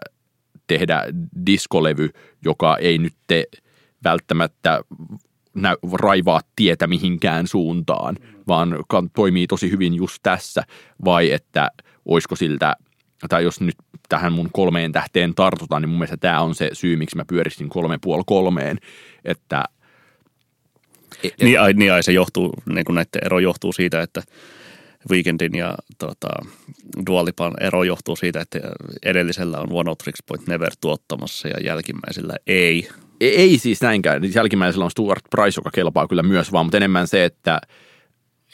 tehdä diskolevy, joka ei nyt te välttämättä näy, raivaa tietä mihinkään suuntaan, vaan toimii tosi hyvin just tässä, vai että olisiko siltä, tai jos nyt tähän mun kolmeen tähteen tartutaan, niin mun mielestä tämä on se syy, miksi mä pyöristin kolme puoli kolmeen, että et, niin, ai, niin ai, se johtuu, niin kuin näiden ero johtuu siitä, että Weekendin ja tota, Dualipan ero johtuu siitä, että edellisellä on One Tricks Point Never tuottamassa ja jälkimmäisellä ei. Ei, ei siis näinkään. Jälkimmäisellä on Stuart Price, joka kelpaa kyllä myös vaan, mutta enemmän se, että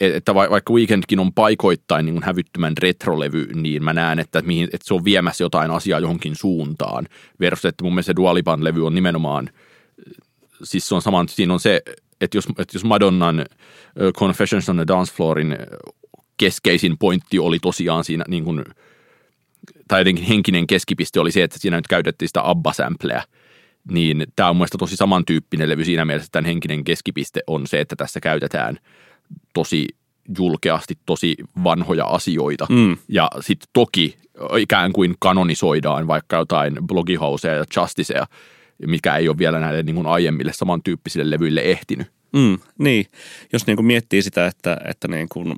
että vaikka Weekendkin on paikoittain niin hävyttömän retrolevy, niin mä näen, että, mihin, että se on viemässä jotain asiaa johonkin suuntaan. Versus, että mun mielestä se Dualipan levy on nimenomaan, siis se on saman, siinä on se, että jos, että jos Madonnan Confessions on the Dance Floorin keskeisin pointti oli tosiaan siinä niin kuin, tai jotenkin henkinen keskipiste oli se, että siinä nyt käytettiin sitä ABBA-sampleä, niin tämä on mielestäni tosi samantyyppinen levy siinä mielessä, että tämän henkinen keskipiste on se, että tässä käytetään tosi julkeasti tosi vanhoja asioita. Mm. Ja sitten toki ikään kuin kanonisoidaan vaikka jotain blogihauseja ja justicea, mikä ei ole vielä näille niin kuin aiemmille samantyyppisille levyille ehtinyt. Mm, niin, jos niin kuin miettii sitä, että, että niin kuin,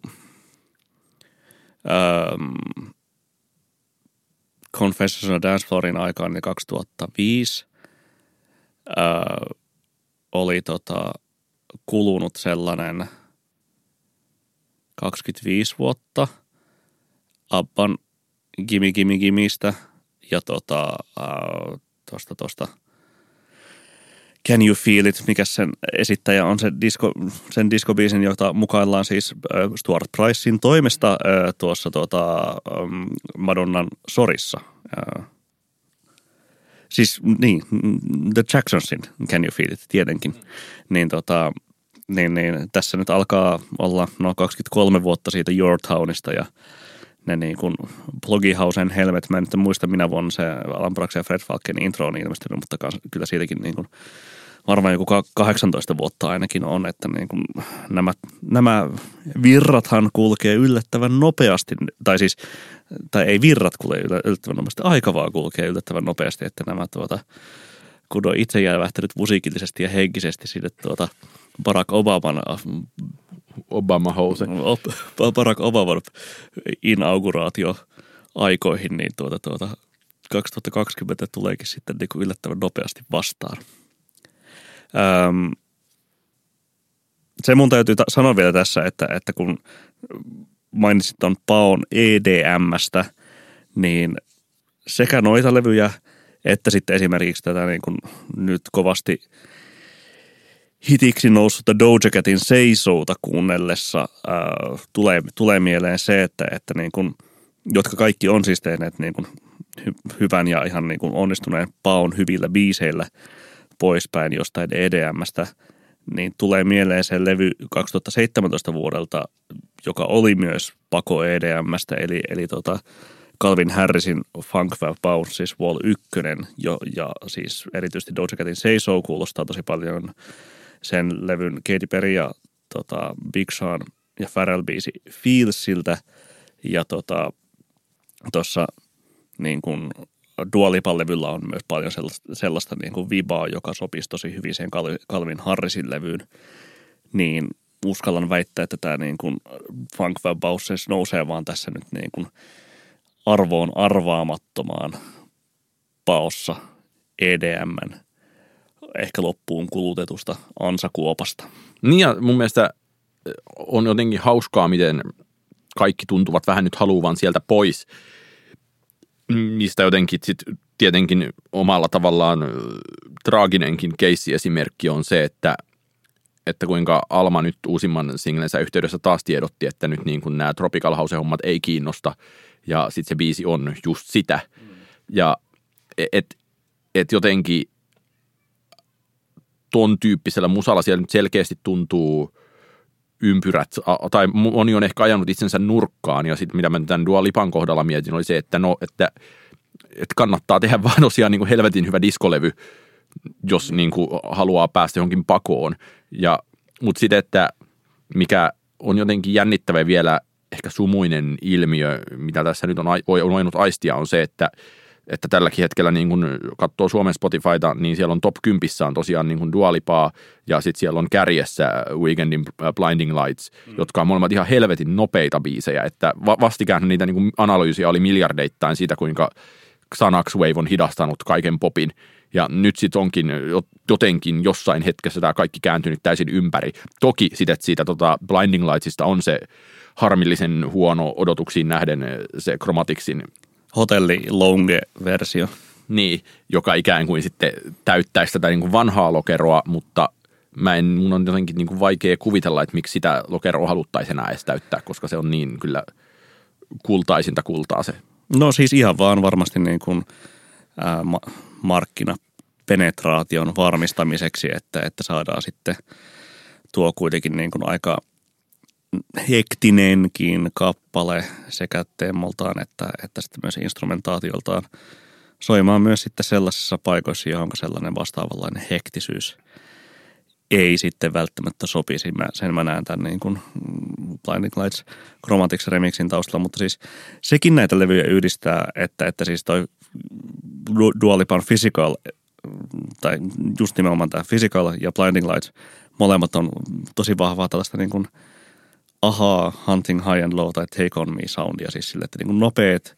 ähm, Confessions on Dance Floorin aikaan niin 2005 äh, oli tota, kulunut sellainen – 25 vuotta Abban Gimi Gimi Gimistä ja tota, äh, tosta, tosta Can You Feel It, mikä sen esittäjä on se disco, sen diskobiisin, jota mukaillaan siis Stuart Pricein toimesta tuossa tota, ähm, Madonnan sorissa. Siis niin, The Jacksonsin Can You Feel It tietenkin. Niin tota, niin, niin tässä nyt alkaa olla no 23 vuotta siitä Townista ja ne niin kuin Blogihausen helmet, mä en nyt muista minä vuonna se Alan Brax ja Fred Falken intro on ilmestynyt, mutta kyllä siitäkin niin kuin varmaan joku 18 vuotta ainakin on, että niin kuin nämä, nämä virrathan kulkee yllättävän nopeasti, tai siis, tai ei virrat kulkee yllättävän nopeasti, aika vaan kulkee yllättävän nopeasti, että nämä tuota, kun on itse jäävähtänyt musiikillisesti ja henkisesti siitä tuota Barack Obaman Obama House. Barack Obaman inauguraatio aikoihin, niin tuota, tuota, 2020 tuleekin sitten niin yllättävän nopeasti vastaan. Öm, se mun täytyy ta- sanoa vielä tässä, että, että kun mainitsit tuon Paon EDMstä, niin sekä noita levyjä että sitten esimerkiksi tätä niin kuin nyt kovasti – hitiksi noussutta Doja Catin Seisouta kuunnellessa äh, tulee, tulee mieleen se, että, että niin kun, jotka kaikki on siis tehneet niin kun hy- hyvän ja ihan niin kun onnistuneen paon hyvillä biiseillä poispäin jostain EDMstä, niin tulee mieleen se levy 2017 vuodelta, joka oli myös pako EDMstä, eli, eli tota Calvin Harrisin Funk Bounce, siis Wall 1, jo, ja siis erityisesti Doja Catin Seisou kuulostaa tosi paljon sen levyn Katy Perry ja tota, Big Sean ja Pharrell biisi Feelsiltä. Ja tota, niin kuin levyllä on myös paljon sellaista, sellaista niin kuin vibaa, joka sopisi tosi hyvin sen Calvin Harrisin levyyn, niin uskallan väittää, että tämä niin kuin Funk Bauses nousee vaan tässä nyt niin kuin arvoon arvaamattomaan paossa EDMn ehkä loppuun kulutetusta ansakuopasta. Niin ja mun mielestä on jotenkin hauskaa, miten kaikki tuntuvat vähän nyt haluavan sieltä pois, mistä jotenkin sitten tietenkin omalla tavallaan traaginenkin keissi-esimerkki on se, että että kuinka Alma nyt uusimman singlensä yhteydessä taas tiedotti, että nyt niin kuin nämä Tropical House-hommat ei kiinnosta ja sitten se biisi on just sitä. Mm. Ja et, et jotenkin ton tyyppisellä musalla siellä nyt selkeästi tuntuu ympyrät, tai moni on ehkä ajanut itsensä nurkkaan, ja sitten mitä mä tämän Dua Lipan kohdalla mietin, oli se, että no, että, että kannattaa tehdä <laughs> vaan tosiaan niin kuin helvetin hyvä diskolevy, jos niin kuin haluaa päästä johonkin pakoon. Ja, mutta sitten, että mikä on jotenkin jännittävä vielä ehkä sumuinen ilmiö, mitä tässä nyt on, on voinut aistia, on se, että että tälläkin hetkellä niin kun katsoo Suomen Spotifyta, niin siellä on top 10 on tosiaan niin kuin Dualipaa ja sitten siellä on kärjessä Weekendin Blinding Lights, mm. jotka on molemmat ihan helvetin nopeita biisejä, että vastikään niitä niin kuin analyysiä oli miljardeittain siitä, kuinka Xanax Wave on hidastanut kaiken popin ja nyt sitten onkin jotenkin jossain hetkessä tämä kaikki kääntynyt täysin ympäri. Toki sitten siitä tota Blinding Lightsista on se harmillisen huono odotuksiin nähden se Chromaticsin hotelli longe-versio. Niin, joka ikään kuin sitten täyttäisi tätä niin kuin vanhaa lokeroa, mutta mä en, mun on jotenkin niin kuin vaikea kuvitella, että miksi sitä lokeroa haluttaisiin enää edes täyttää, koska se on niin kyllä kultaisinta kultaa se. No siis ihan vaan varmasti niin kuin, ää, ma- markkinapenetraation varmistamiseksi, että, että saadaan sitten tuo kuitenkin niin kuin aika hektinenkin kappale sekä teemoltaan että, että sitten myös instrumentaatioltaan soimaan myös sitten sellaisissa paikoissa, johon sellainen vastaavanlainen hektisyys ei sitten välttämättä sopisi. Mä, sen mä näen tämän niin kuin Blinding Lights Chromatics remixin taustalla, mutta siis sekin näitä levyjä yhdistää, että, että siis toi Dualipan Physical, tai just nimenomaan tämä Physical ja Blinding Lights, molemmat on tosi vahvaa tällaista niin kuin – Aha, Hunting High and Low tai Take On Me soundia, siis sille, että niin kuin nopeat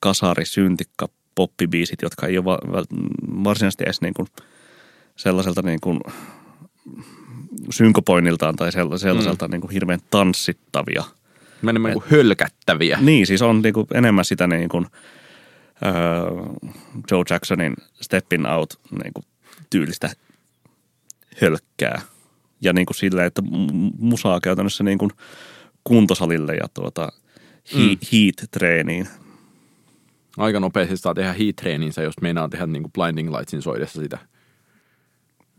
kasari, syntikka, poppibiisit, jotka ei ole varsinaisesti edes niin kuin sellaiselta niin kuin synkopoinniltaan tai sellaiselta mm. niin kuin hirveän tanssittavia. Menemään niin hölkättäviä. Niin, siis on niin kuin enemmän sitä niin kuin, uh, Joe Jacksonin Steppin Out niin kuin tyylistä hölkkää – ja niin kuin sille, että musaa käytännössä niin kuin kuntosalille ja tuota he, mm. heat-treeniin. Aika nopeasti saa tehdä heat-treeninsä, jos meinaa tehdä niin kuin blinding lightsin soidessa sitä.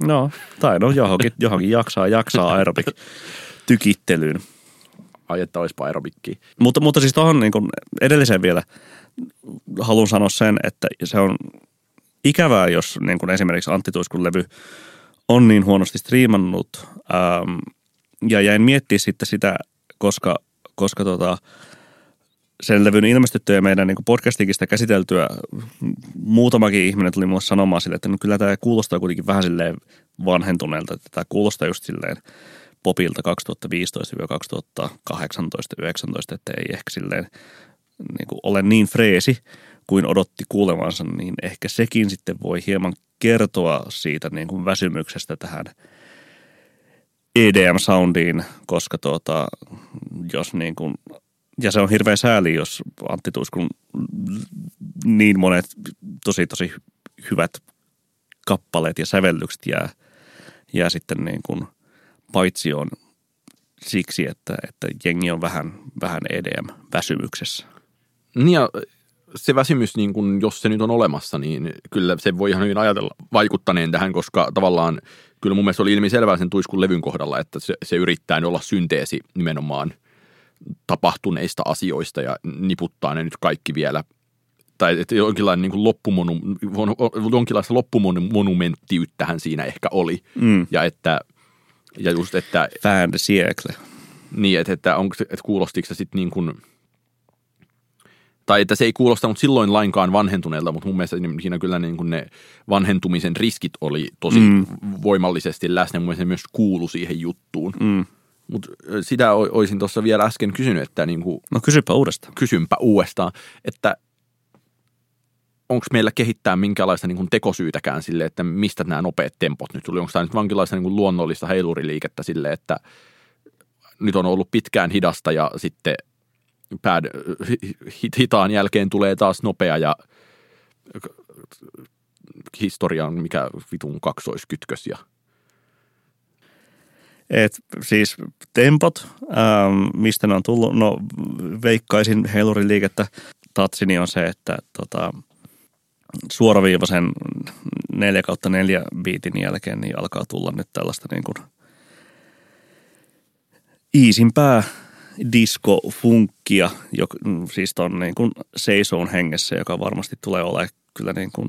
No, tai no johonkin, johonkin jaksaa, jaksaa aerobik <laughs> tykittelyyn. Ai että olisipa aerobikki. Mutta, mutta siis tuohon niin edelliseen vielä haluan sanoa sen, että se on ikävää, jos niin kuin esimerkiksi Antti Tuiskun levy on niin huonosti striimannut. Ähm, ja jäin miettiä sitten sitä, koska, koska tota, sen levyn ilmestyttyä ja meidän niin podcastikin sitä käsiteltyä muutamakin ihminen tuli mulle sanomaan sille, että no kyllä tämä kuulostaa kuitenkin vähän silleen vanhentuneelta, että tämä kuulostaa just silleen popilta 2015-2018-2019, että ei ehkä silleen niin ole niin freesi kuin odotti kuulevansa, niin ehkä sekin sitten voi hieman kertoa siitä niin kuin väsymyksestä tähän EDM-soundiin, koska tuota, jos niin kuin, ja se on hirveän sääli, jos Antti Tuiskun niin monet tosi tosi hyvät kappaleet ja sävellykset jää, jää sitten niin kuin paitsi on siksi, että, että jengi on vähän, vähän EDM-väsymyksessä. Niin ja se väsymys, niin kun, jos se nyt on olemassa, niin kyllä se voi ihan hyvin ajatella vaikuttaneen tähän, koska tavallaan kyllä mun mielestä oli ilmiselvää sen tuiskun levyn kohdalla, että se, se yrittää olla synteesi nimenomaan tapahtuneista asioista ja niputtaa ne nyt kaikki vielä tai että jonkinlainen niin loppumonu, jonkinlaista loppumonumenttiyttähän siinä ehkä oli. Mm. Ja että ja just, että... Fan siècle. Niin, että, että, onko, että kuulostiko se sitten niin kuin – tai että se ei kuulostanut silloin lainkaan vanhentuneelta, mutta mun mielestä siinä kyllä niin kuin ne vanhentumisen riskit oli tosi mm. voimallisesti läsnä. Mun mielestä se myös kuulu siihen juttuun. Mm. Mutta sitä olisin tuossa vielä äsken kysynyt, että niin kuin, No kysypä uudestaan. Kysynpä uudestaan, että onko meillä kehittää minkälaista niin kuin tekosyytäkään sille, että mistä nämä nopeat tempot nyt tuli? Onko tämä nyt vankinlaista niin kuin luonnollista heiluriliikettä sille, että nyt on ollut pitkään hidasta ja sitten bad, hitaan jälkeen tulee taas nopea ja historian mikä vitun kaksoiskytkös ja et siis tempot, ähm, mistä ne on tullut, no veikkaisin heilurin liikettä. Tatsini on se, että tota, suoraviivaisen 4 kautta 4 biitin jälkeen niin alkaa tulla nyt tällaista niin kuin iisimpää disco-funkkia, joka, siis ton niin kuin seisoon hengessä, joka varmasti tulee olemaan kyllä niin kuin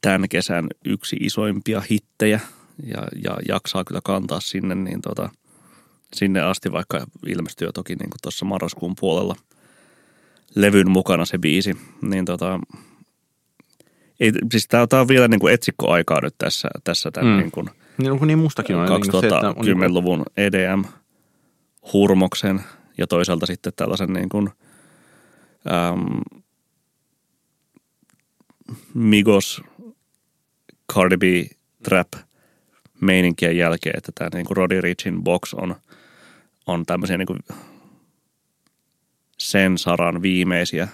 tämän kesän yksi isoimpia hittejä ja, ja jaksaa kyllä kantaa sinne, niin tota, sinne asti, vaikka ilmestyy toki niin kuin tuossa marraskuun puolella levyn mukana se biisi, niin tota, ei, siis tää on vielä niin kuin etsikkoaikaa nyt tässä, tässä tämän mm. niin kuin niin, onko niin mustakin on? 2010-luvun EDM-hurmoksen ja toisaalta sitten tällaisen niin kuin, äm, Migos, Cardi B, Trap meininkien jälkeen, että tämä niin kuin Roddy Richin box on, on tämmöisiä niin kuin sen saran viimeisiä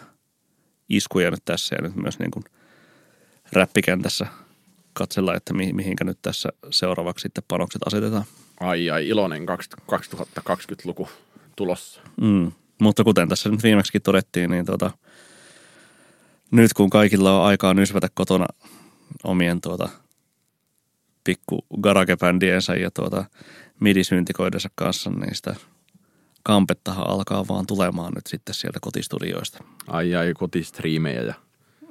iskuja nyt tässä ja nyt myös niin kuin räppikentässä katsella, että mi- mihinkä nyt tässä seuraavaksi sitten panokset asetetaan. Ai ai, iloinen 2020-luku tulossa. Mm. Mutta kuten tässä nyt viimeksi todettiin, niin tota, nyt kun kaikilla on aikaa nysvätä kotona omien tuota, pikku garagebändiensä ja tuota, midisyntikoidensa kanssa, niin sitä kampettahan alkaa vaan tulemaan nyt sitten sieltä kotistudioista. Ai ai, kotistriimejä ja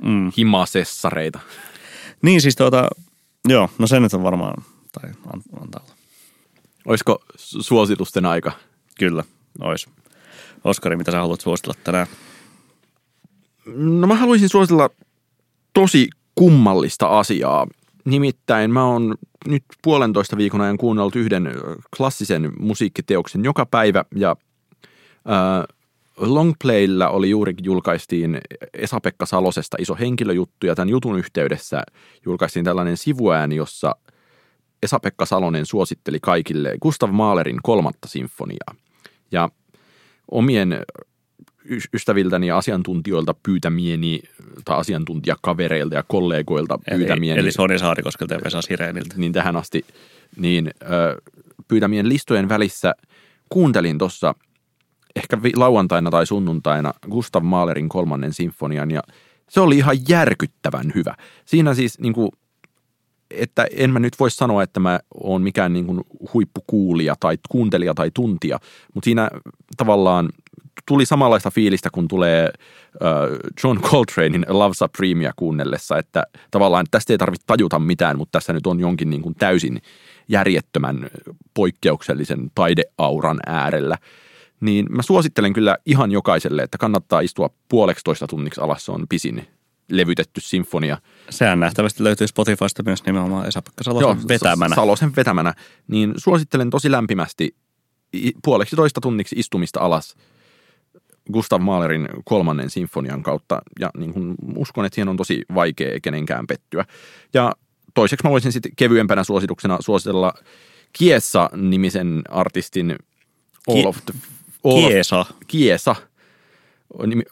mm. himasessareita. Niin siis tuota, joo, no se nyt on varmaan, tai antaa. Olisiko suositusten aika? Kyllä, ois. Oskari, mitä sä haluat suositella tänään? No mä haluaisin suositella tosi kummallista asiaa. Nimittäin mä oon nyt puolentoista viikon ajan kuunnellut yhden klassisen musiikkiteoksen joka päivä ja äh, Longplaylla oli juuri julkaistiin Esa-Pekka Salosesta iso henkilöjuttu ja tämän jutun yhteydessä julkaistiin tällainen sivuääni, jossa Esa-Pekka Salonen suositteli kaikille Gustav Mahlerin kolmatta sinfoniaa. Ja omien ystäviltäni ja asiantuntijoilta pyytämieni, tai asiantuntijakavereilta ja kollegoilta eli, pyytämieni. Eli Soni Saarikoskelta ja Vesa Sireeniltä. Niin tähän asti, niin ö, pyytämien listojen välissä kuuntelin tuossa ehkä lauantaina tai sunnuntaina Gustav Mahlerin kolmannen sinfonian ja se oli ihan järkyttävän hyvä. Siinä siis niin kuin, että en mä nyt voi sanoa, että mä oon mikään niin kuin huippukuulija tai kuuntelija tai tuntija, mutta siinä tavallaan tuli samanlaista fiilistä, kun tulee John Coltranein Love Supremea kuunnellessa, että tavallaan tästä ei tarvitse tajuta mitään, mutta tässä nyt on jonkin niin kuin täysin järjettömän poikkeuksellisen taideauran äärellä. Niin mä suosittelen kyllä ihan jokaiselle, että kannattaa istua puoleksi toista tunniksi alas, se on pisin levytetty sinfonia. Sehän nähtävästi löytyy Spotifysta myös nimenomaan Esa-Pekka Salosen Joo, vetämänä. Salosen vetämänä. Niin suosittelen tosi lämpimästi puoleksi toista tunniksi istumista alas – Gustav Mahlerin kolmannen sinfonian kautta ja niin kuin uskon, että siihen on tosi vaikea kenenkään pettyä. Ja toiseksi mä voisin sitten kevyempänä suosituksena suositella Kiesa-nimisen artistin All of the... All Kiesa. Of, Kiesa.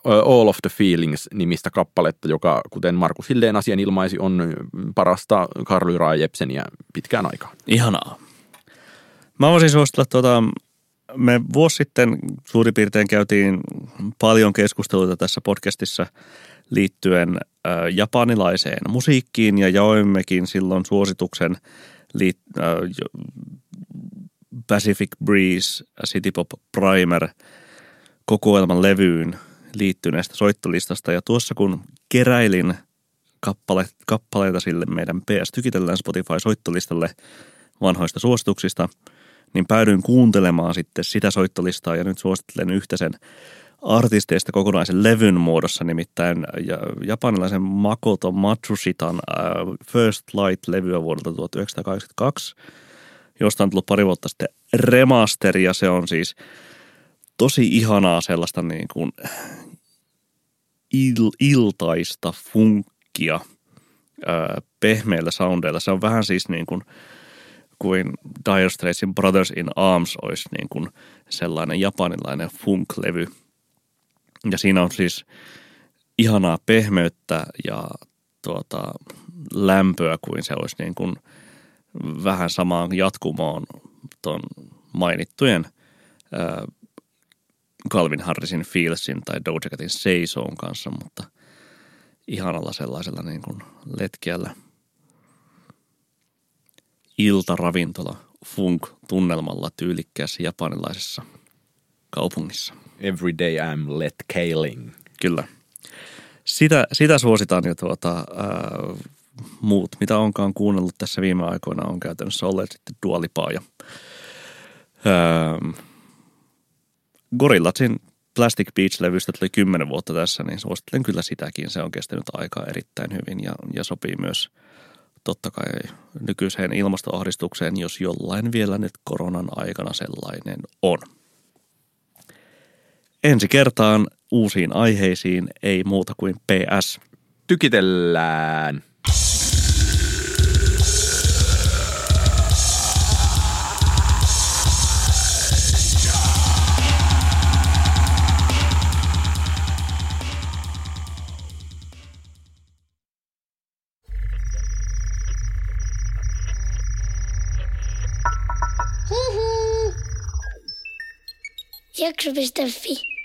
All of the Feelings-nimistä kappaletta, joka, kuten Markus Hilleen asian ilmaisi, on parasta Karl Jepseniä pitkään aikaan. Ihanaa. Mä voisin suositella tuota me vuosi sitten suurin piirtein käytiin paljon keskusteluita tässä podcastissa liittyen japanilaiseen musiikkiin ja jaoimmekin silloin suosituksen liit- Pacific Breeze City Pop Primer kokoelman levyyn liittyneestä soittolistasta. Ja tuossa kun keräilin kappale, kappaleita sille meidän PS Tykitellään Spotify-soittolistalle vanhoista suosituksista – niin päädyin kuuntelemaan sitten sitä soittolistaa ja nyt suosittelen yhtä sen artisteista kokonaisen levyn muodossa, nimittäin japanilaisen Makoto Matsushitan äh, First Light-levyä vuodelta 1982, josta on tullut pari vuotta sitten remasteri ja se on siis tosi ihanaa sellaista niin kuin il, iltaista funkkia äh, pehmeillä soundeilla. Se on vähän siis niin kuin – kuin Dire Straitsin Brothers in Arms olisi niin kuin sellainen japanilainen funk-levy. Ja siinä on siis ihanaa pehmeyttä ja tuota, lämpöä kuin se olisi niin kuin vähän samaan jatkumoon tuon mainittujen ää, Calvin Harrisin Feelsin tai Doja Catin Say So'n kanssa, mutta ihanalla sellaisella niin kuin letkeällä iltaravintola funk-tunnelmalla tyylikkäässä japanilaisessa kaupungissa. Every day I'm let kailing. Kyllä. Sitä, sitä suositaan jo tuota, ää, muut, mitä onkaan kuunnellut tässä viime aikoina, on käytännössä olleet sitten Dualipaa ja ää, Gorillazin Plastic Beach-levystä tuli kymmenen vuotta tässä, niin suosittelen kyllä sitäkin. Se on kestänyt aikaa erittäin hyvin ja, ja sopii myös totta kai nykyiseen ilmastoahdistukseen, jos jollain vielä nyt koronan aikana sellainen on. Ensi kertaan uusiin aiheisiin ei muuta kuin PS. Tykitellään. Jakso.fi